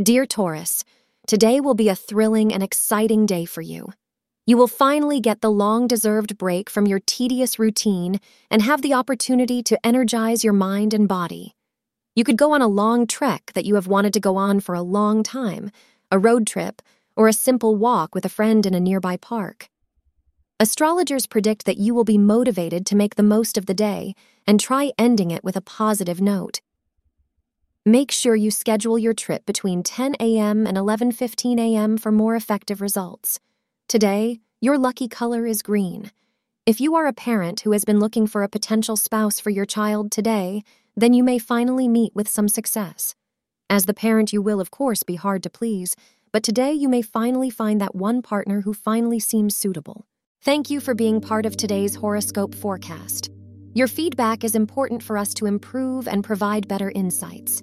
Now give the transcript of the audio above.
Dear Taurus, today will be a thrilling and exciting day for you. You will finally get the long deserved break from your tedious routine and have the opportunity to energize your mind and body. You could go on a long trek that you have wanted to go on for a long time, a road trip, or a simple walk with a friend in a nearby park. Astrologers predict that you will be motivated to make the most of the day and try ending it with a positive note. Make sure you schedule your trip between 10 a.m. and 11:15 a.m. for more effective results. Today, your lucky color is green. If you are a parent who has been looking for a potential spouse for your child today, then you may finally meet with some success. As the parent, you will, of course, be hard to please, but today you may finally find that one partner who finally seems suitable. Thank you for being part of today's horoscope forecast. Your feedback is important for us to improve and provide better insights.